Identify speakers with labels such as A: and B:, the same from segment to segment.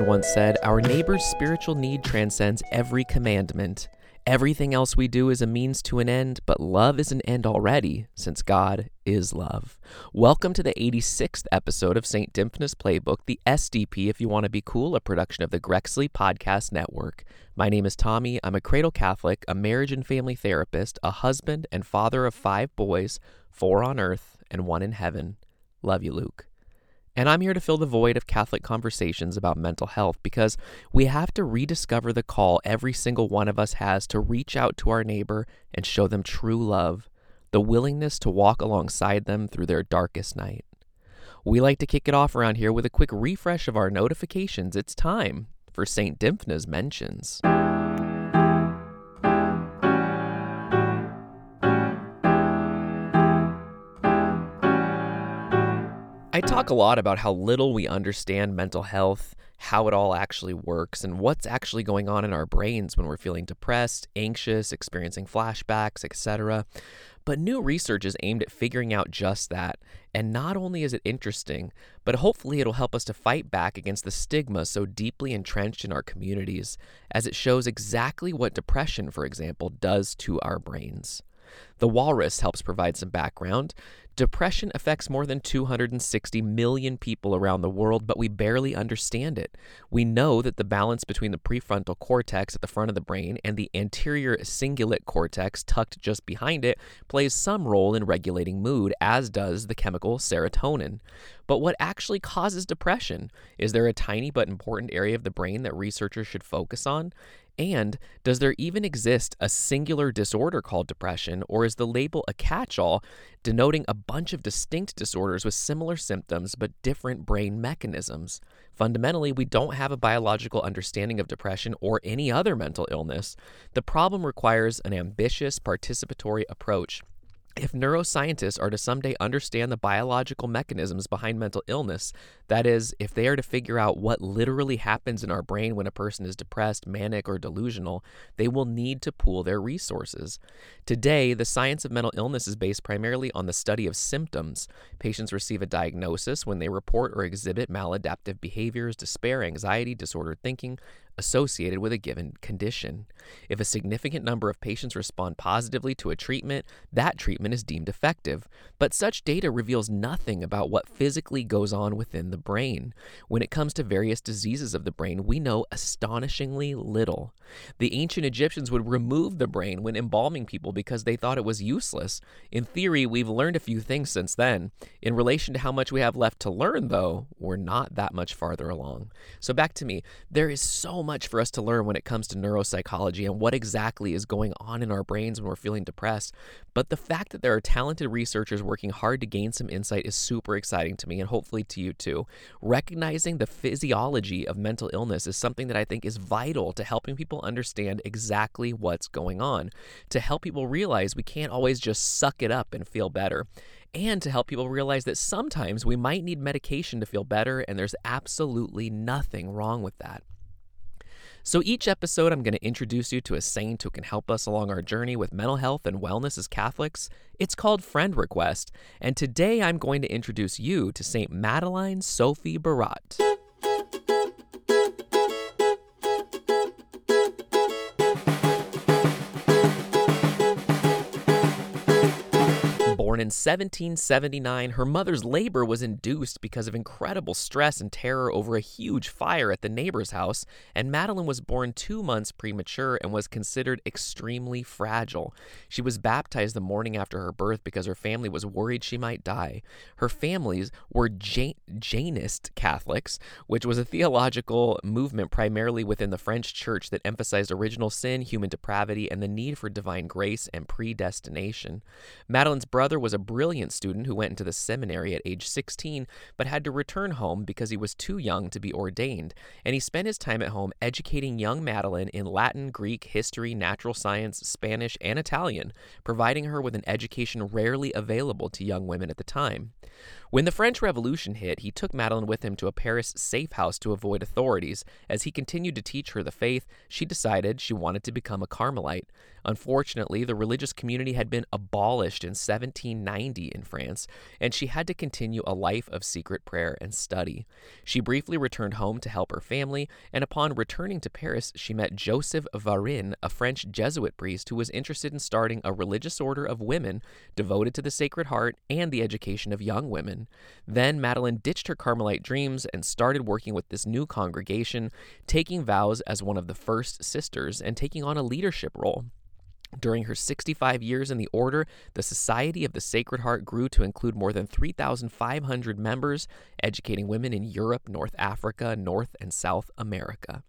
A: Once said, Our neighbor's spiritual need transcends every commandment. Everything else we do is a means to an end, but love is an end already, since God is love. Welcome to the 86th episode of St. Dymphna's Playbook, the SDP if you want to be cool, a production of the Grexley Podcast Network. My name is Tommy. I'm a cradle Catholic, a marriage and family therapist, a husband and father of five boys, four on earth and one in heaven. Love you, Luke. And I'm here to fill the void of Catholic conversations about mental health because we have to rediscover the call every single one of us has to reach out to our neighbor and show them true love, the willingness to walk alongside them through their darkest night. We like to kick it off around here with a quick refresh of our notifications. It's time for St. Dymphna's Mentions. Talk a lot about how little we understand mental health, how it all actually works, and what's actually going on in our brains when we're feeling depressed, anxious, experiencing flashbacks, etc. But new research is aimed at figuring out just that. And not only is it interesting, but hopefully it'll help us to fight back against the stigma so deeply entrenched in our communities, as it shows exactly what depression, for example, does to our brains. The Walrus helps provide some background. Depression affects more than 260 million people around the world, but we barely understand it. We know that the balance between the prefrontal cortex at the front of the brain and the anterior cingulate cortex tucked just behind it plays some role in regulating mood, as does the chemical serotonin. But what actually causes depression? Is there a tiny but important area of the brain that researchers should focus on? And does there even exist a singular disorder called depression, or is the label a catch all denoting a bunch of distinct disorders with similar symptoms but different brain mechanisms? Fundamentally, we don't have a biological understanding of depression or any other mental illness. The problem requires an ambitious, participatory approach if neuroscientists are to someday understand the biological mechanisms behind mental illness, that is, if they are to figure out what literally happens in our brain when a person is depressed, manic, or delusional, they will need to pool their resources. Today, the science of mental illness is based primarily on the study of symptoms. Patients receive a diagnosis when they report or exhibit maladaptive behaviors, despair, anxiety, disordered thinking, associated with a given condition. If a significant number of patients respond positively to a treatment, that treatment is deemed effective. But such data reveals nothing about what physically goes on within the brain. When it comes to various diseases of the brain, we know astonishingly little. The ancient Egyptians would remove the brain when embalming people because they thought it was useless. In theory, we've learned a few things since then. In relation to how much we have left to learn, though, we're not that much farther along. So, back to me. There is so much for us to learn when it comes to neuropsychology and what exactly is going on in our brains when we're feeling depressed. But the fact that there are talented researchers working hard to gain some insight is super exciting to me and hopefully to you too. Recognizing the physiology of mental illness is something that I think is vital to helping people understand exactly what's going on, to help people realize we can't always just suck it up and feel better and to help people realize that sometimes we might need medication to feel better, and there's absolutely nothing wrong with that. So each episode, I'm going to introduce you to a saint who can help us along our journey with mental health and wellness as Catholics. It's called Friend Request, and today I'm going to introduce you to Saint Madeleine Sophie Barat. Born in 1779, her mother's labor was induced because of incredible stress and terror over a huge fire at the neighbor's house, and Madeleine was born two months premature and was considered extremely fragile. She was baptized the morning after her birth because her family was worried she might die. Her families were Jan- Janist Catholics, which was a theological movement primarily within the French church that emphasized original sin, human depravity, and the need for divine grace and predestination. Madeleine's brother was a brilliant student who went into the seminary at age 16 but had to return home because he was too young to be ordained, and he spent his time at home educating young Madeleine in Latin, Greek, history, natural science, Spanish, and Italian, providing her with an education rarely available to young women at the time. When the French Revolution hit, he took Madeleine with him to a Paris safe house to avoid authorities. As he continued to teach her the faith, she decided she wanted to become a Carmelite. Unfortunately, the religious community had been abolished in 1790 in France, and she had to continue a life of secret prayer and study. She briefly returned home to help her family, and upon returning to Paris, she met Joseph Varin, a French Jesuit priest who was interested in starting a religious order of women devoted to the Sacred Heart and the education of young women. Then Madeleine ditched her Carmelite dreams and started working with this new congregation, taking vows as one of the first sisters and taking on a leadership role. During her 65 years in the order, the Society of the Sacred Heart grew to include more than 3,500 members, educating women in Europe, North Africa, North and South America.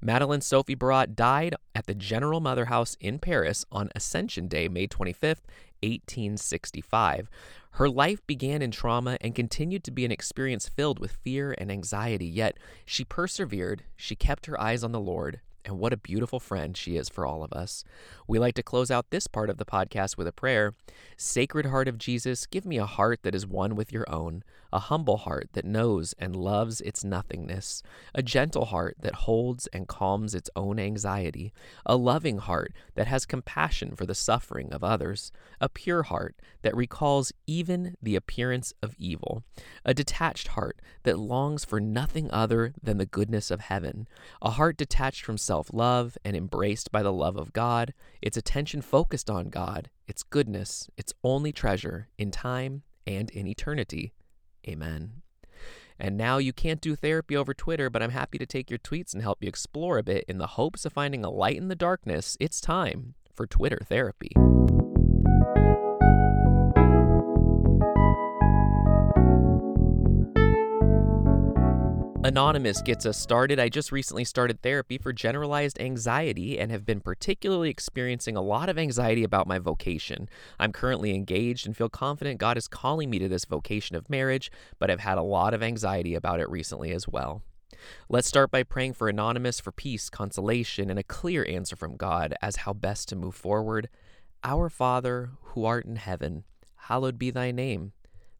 A: Madeleine Sophie Barat died at the General Mother House in Paris on Ascension Day, May 25, 1865. Her life began in trauma and continued to be an experience filled with fear and anxiety, yet she persevered, she kept her eyes on the Lord, and what a beautiful friend she is for all of us. We like to close out this part of the podcast with a prayer Sacred Heart of Jesus, give me a heart that is one with your own, a humble heart that knows and loves its nothingness, a gentle heart that holds and calms its own anxiety, a loving heart that has compassion for the suffering of others, a pure heart that recalls even the appearance of evil, a detached heart that longs for nothing other than the goodness of heaven, a heart detached from self love and embraced by the love of God, its attention focused on God, its goodness, its only treasure in time and in eternity. Amen. And now you can't do therapy over Twitter, but I'm happy to take your tweets and help you explore a bit in the hopes of finding a light in the darkness. It's time for Twitter therapy. Anonymous gets us started. I just recently started therapy for generalized anxiety and have been particularly experiencing a lot of anxiety about my vocation. I'm currently engaged and feel confident God is calling me to this vocation of marriage, but I've had a lot of anxiety about it recently as well. Let's start by praying for Anonymous for peace, consolation, and a clear answer from God as how best to move forward. Our Father, who art in heaven, hallowed be thy name.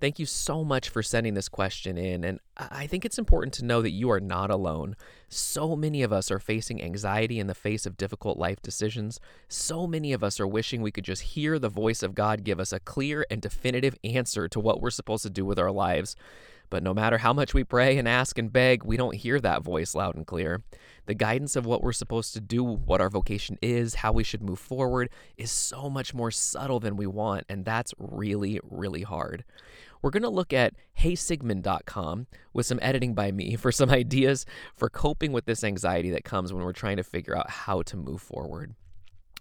A: Thank you so much for sending this question in. And I think it's important to know that you are not alone. So many of us are facing anxiety in the face of difficult life decisions. So many of us are wishing we could just hear the voice of God give us a clear and definitive answer to what we're supposed to do with our lives. But no matter how much we pray and ask and beg, we don't hear that voice loud and clear. The guidance of what we're supposed to do, what our vocation is, how we should move forward, is so much more subtle than we want, and that's really, really hard we're going to look at heysigmund.com with some editing by me for some ideas for coping with this anxiety that comes when we're trying to figure out how to move forward.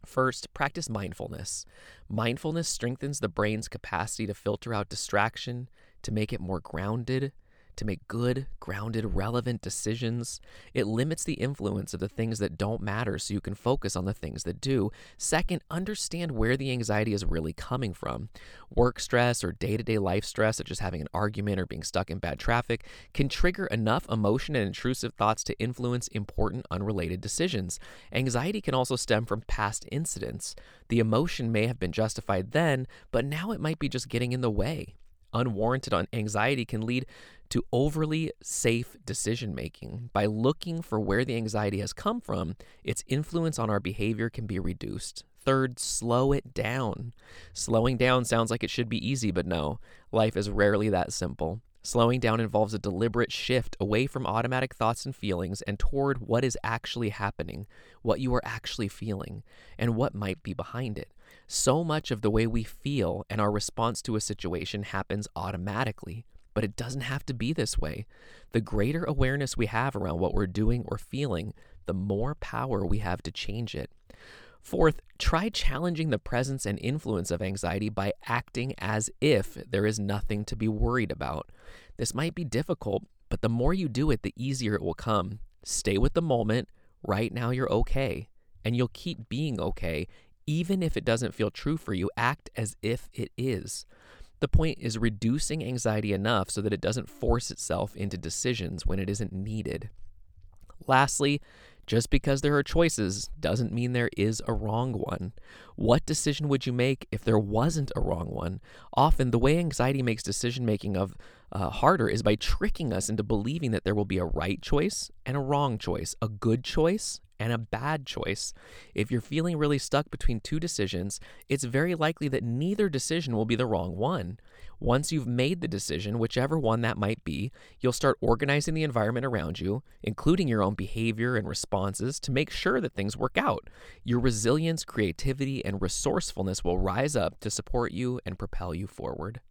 A: First, practice mindfulness. Mindfulness strengthens the brain's capacity to filter out distraction, to make it more grounded, to make good, grounded, relevant decisions. It limits the influence of the things that don't matter so you can focus on the things that do. Second, understand where the anxiety is really coming from. Work stress or day to day life stress, such as having an argument or being stuck in bad traffic, can trigger enough emotion and intrusive thoughts to influence important, unrelated decisions. Anxiety can also stem from past incidents. The emotion may have been justified then, but now it might be just getting in the way. Unwarranted on anxiety can lead to overly safe decision making. By looking for where the anxiety has come from, its influence on our behavior can be reduced. Third, slow it down. Slowing down sounds like it should be easy, but no, life is rarely that simple. Slowing down involves a deliberate shift away from automatic thoughts and feelings and toward what is actually happening, what you are actually feeling, and what might be behind it. So much of the way we feel and our response to a situation happens automatically but it doesn't have to be this way. The greater awareness we have around what we're doing or feeling, the more power we have to change it. Fourth, try challenging the presence and influence of anxiety by acting as if there is nothing to be worried about. This might be difficult, but the more you do it, the easier it will come. Stay with the moment. Right now, you're okay, and you'll keep being okay, even if it doesn't feel true for you. Act as if it is. The point is reducing anxiety enough so that it doesn't force itself into decisions when it isn't needed. Lastly, just because there are choices doesn't mean there is a wrong one. What decision would you make if there wasn't a wrong one? Often, the way anxiety makes decision making of uh, harder is by tricking us into believing that there will be a right choice and a wrong choice, a good choice and a bad choice. If you're feeling really stuck between two decisions, it's very likely that neither decision will be the wrong one. Once you've made the decision, whichever one that might be, you'll start organizing the environment around you, including your own behavior and responses, to make sure that things work out. Your resilience, creativity, and resourcefulness will rise up to support you and propel you forward.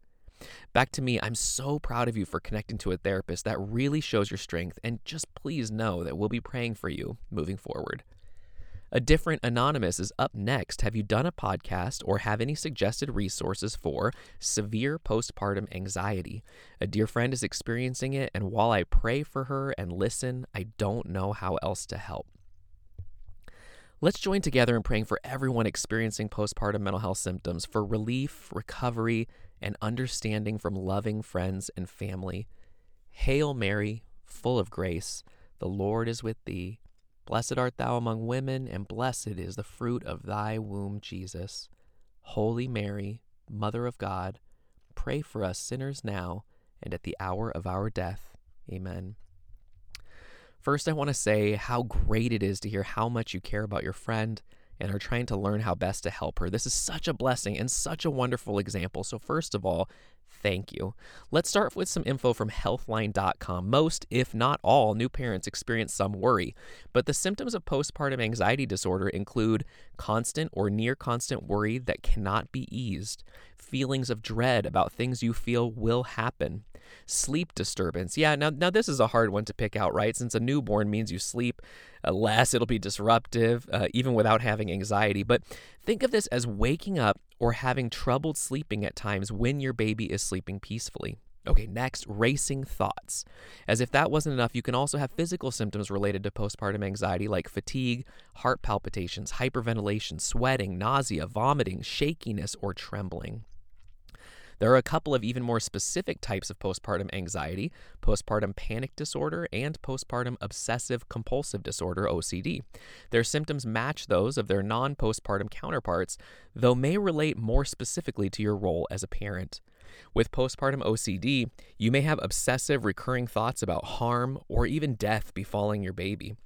A: Back to me, I'm so proud of you for connecting to a therapist. That really shows your strength, and just please know that we'll be praying for you moving forward. A different anonymous is up next. Have you done a podcast or have any suggested resources for severe postpartum anxiety? A dear friend is experiencing it, and while I pray for her and listen, I don't know how else to help. Let's join together in praying for everyone experiencing postpartum mental health symptoms for relief, recovery, and understanding from loving friends and family. Hail Mary, full of grace, the Lord is with thee. Blessed art thou among women, and blessed is the fruit of thy womb, Jesus. Holy Mary, Mother of God, pray for us sinners now and at the hour of our death. Amen. First, I want to say how great it is to hear how much you care about your friend and are trying to learn how best to help her. This is such a blessing and such a wonderful example. So, first of all, thank you. Let's start with some info from healthline.com. Most, if not all, new parents experience some worry, but the symptoms of postpartum anxiety disorder include constant or near constant worry that cannot be eased, feelings of dread about things you feel will happen, sleep disturbance. Yeah, now now this is a hard one to pick out, right? Since a newborn means you sleep uh, less, it'll be disruptive uh, even without having anxiety. But think of this as waking up or having troubled sleeping at times when your baby is sleeping peacefully. Okay, next, racing thoughts. As if that wasn't enough, you can also have physical symptoms related to postpartum anxiety like fatigue, heart palpitations, hyperventilation, sweating, nausea, vomiting, shakiness, or trembling. There are a couple of even more specific types of postpartum anxiety postpartum panic disorder and postpartum obsessive compulsive disorder, OCD. Their symptoms match those of their non postpartum counterparts, though may relate more specifically to your role as a parent. With postpartum OCD, you may have obsessive recurring thoughts about harm or even death befalling your baby.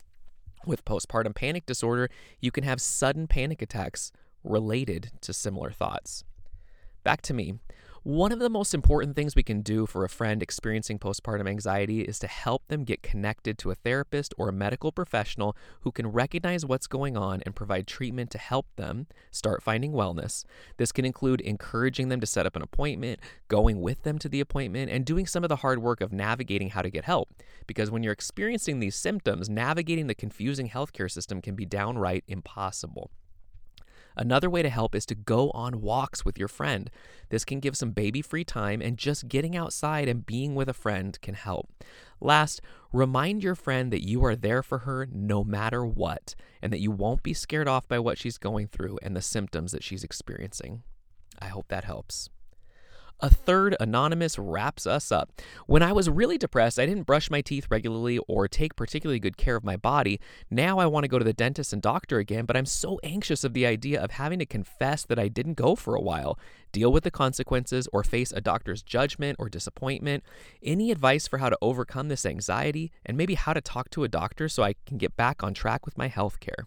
A: With postpartum panic disorder, you can have sudden panic attacks related to similar thoughts. Back to me. One of the most important things we can do for a friend experiencing postpartum anxiety is to help them get connected to a therapist or a medical professional who can recognize what's going on and provide treatment to help them start finding wellness. This can include encouraging them to set up an appointment, going with them to the appointment, and doing some of the hard work of navigating how to get help. Because when you're experiencing these symptoms, navigating the confusing healthcare system can be downright impossible. Another way to help is to go on walks with your friend. This can give some baby free time, and just getting outside and being with a friend can help. Last, remind your friend that you are there for her no matter what, and that you won't be scared off by what she's going through and the symptoms that she's experiencing. I hope that helps. A third anonymous wraps us up. When I was really depressed, I didn't brush my teeth regularly or take particularly good care of my body. Now I want to go to the dentist and doctor again, but I'm so anxious of the idea of having to confess that I didn't go for a while, deal with the consequences, or face a doctor's judgment or disappointment. Any advice for how to overcome this anxiety and maybe how to talk to a doctor so I can get back on track with my health care?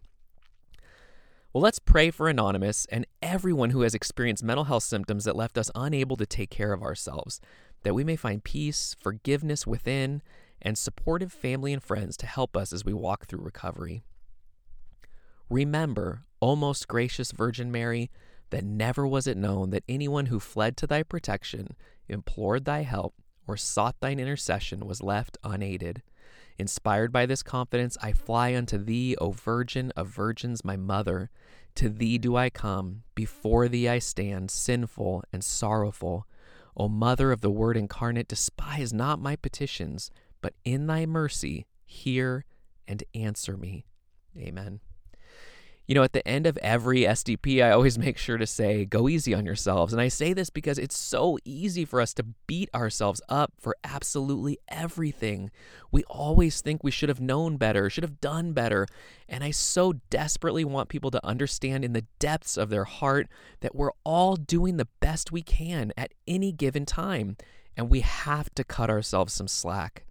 A: Well, let's pray for Anonymous and everyone who has experienced mental health symptoms that left us unable to take care of ourselves, that we may find peace, forgiveness within, and supportive family and friends to help us as we walk through recovery. Remember, O most gracious Virgin Mary, that never was it known that anyone who fled to thy protection, implored thy help, or sought thine intercession was left unaided. Inspired by this confidence, I fly unto thee, O Virgin of Virgins, my mother. To thee do I come, before thee I stand, sinful and sorrowful. O Mother of the Word incarnate, despise not my petitions, but in thy mercy hear and answer me. Amen. You know, at the end of every SDP, I always make sure to say, go easy on yourselves. And I say this because it's so easy for us to beat ourselves up for absolutely everything. We always think we should have known better, should have done better. And I so desperately want people to understand in the depths of their heart that we're all doing the best we can at any given time. And we have to cut ourselves some slack.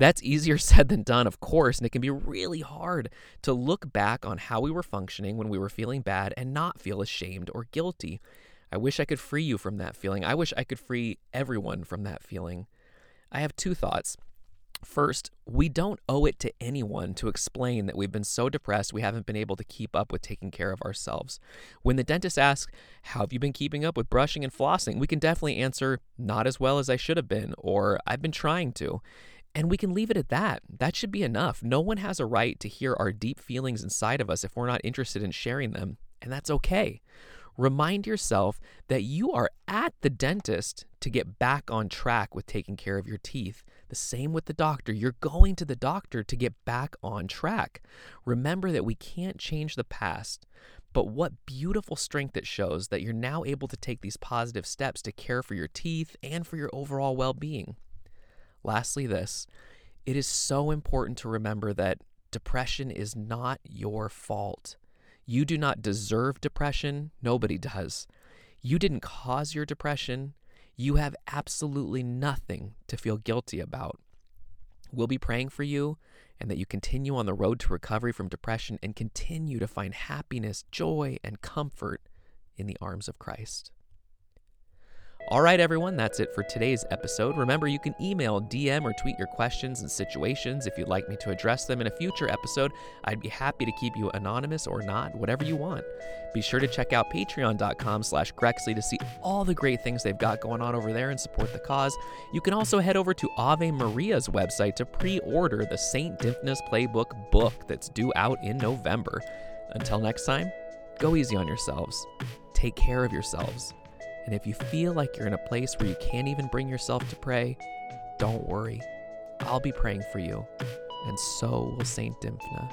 A: That's easier said than done, of course, and it can be really hard to look back on how we were functioning when we were feeling bad and not feel ashamed or guilty. I wish I could free you from that feeling. I wish I could free everyone from that feeling. I have two thoughts. First, we don't owe it to anyone to explain that we've been so depressed we haven't been able to keep up with taking care of ourselves. When the dentist asks, How have you been keeping up with brushing and flossing? we can definitely answer, Not as well as I should have been, or I've been trying to. And we can leave it at that. That should be enough. No one has a right to hear our deep feelings inside of us if we're not interested in sharing them, and that's okay. Remind yourself that you are at the dentist to get back on track with taking care of your teeth. The same with the doctor. You're going to the doctor to get back on track. Remember that we can't change the past, but what beautiful strength it shows that you're now able to take these positive steps to care for your teeth and for your overall well being. Lastly, this it is so important to remember that depression is not your fault. You do not deserve depression. Nobody does. You didn't cause your depression. You have absolutely nothing to feel guilty about. We'll be praying for you and that you continue on the road to recovery from depression and continue to find happiness, joy, and comfort in the arms of Christ. All right, everyone, that's it for today's episode. Remember, you can email, DM, or tweet your questions and situations if you'd like me to address them in a future episode. I'd be happy to keep you anonymous or not, whatever you want. Be sure to check out patreon.com slash Grexley to see all the great things they've got going on over there and support the cause. You can also head over to Ave Maria's website to pre-order the St. Dymphna's Playbook book that's due out in November. Until next time, go easy on yourselves. Take care of yourselves and if you feel like you're in a place where you can't even bring yourself to pray, don't worry. I'll be praying for you, and so will Saint Dymphna.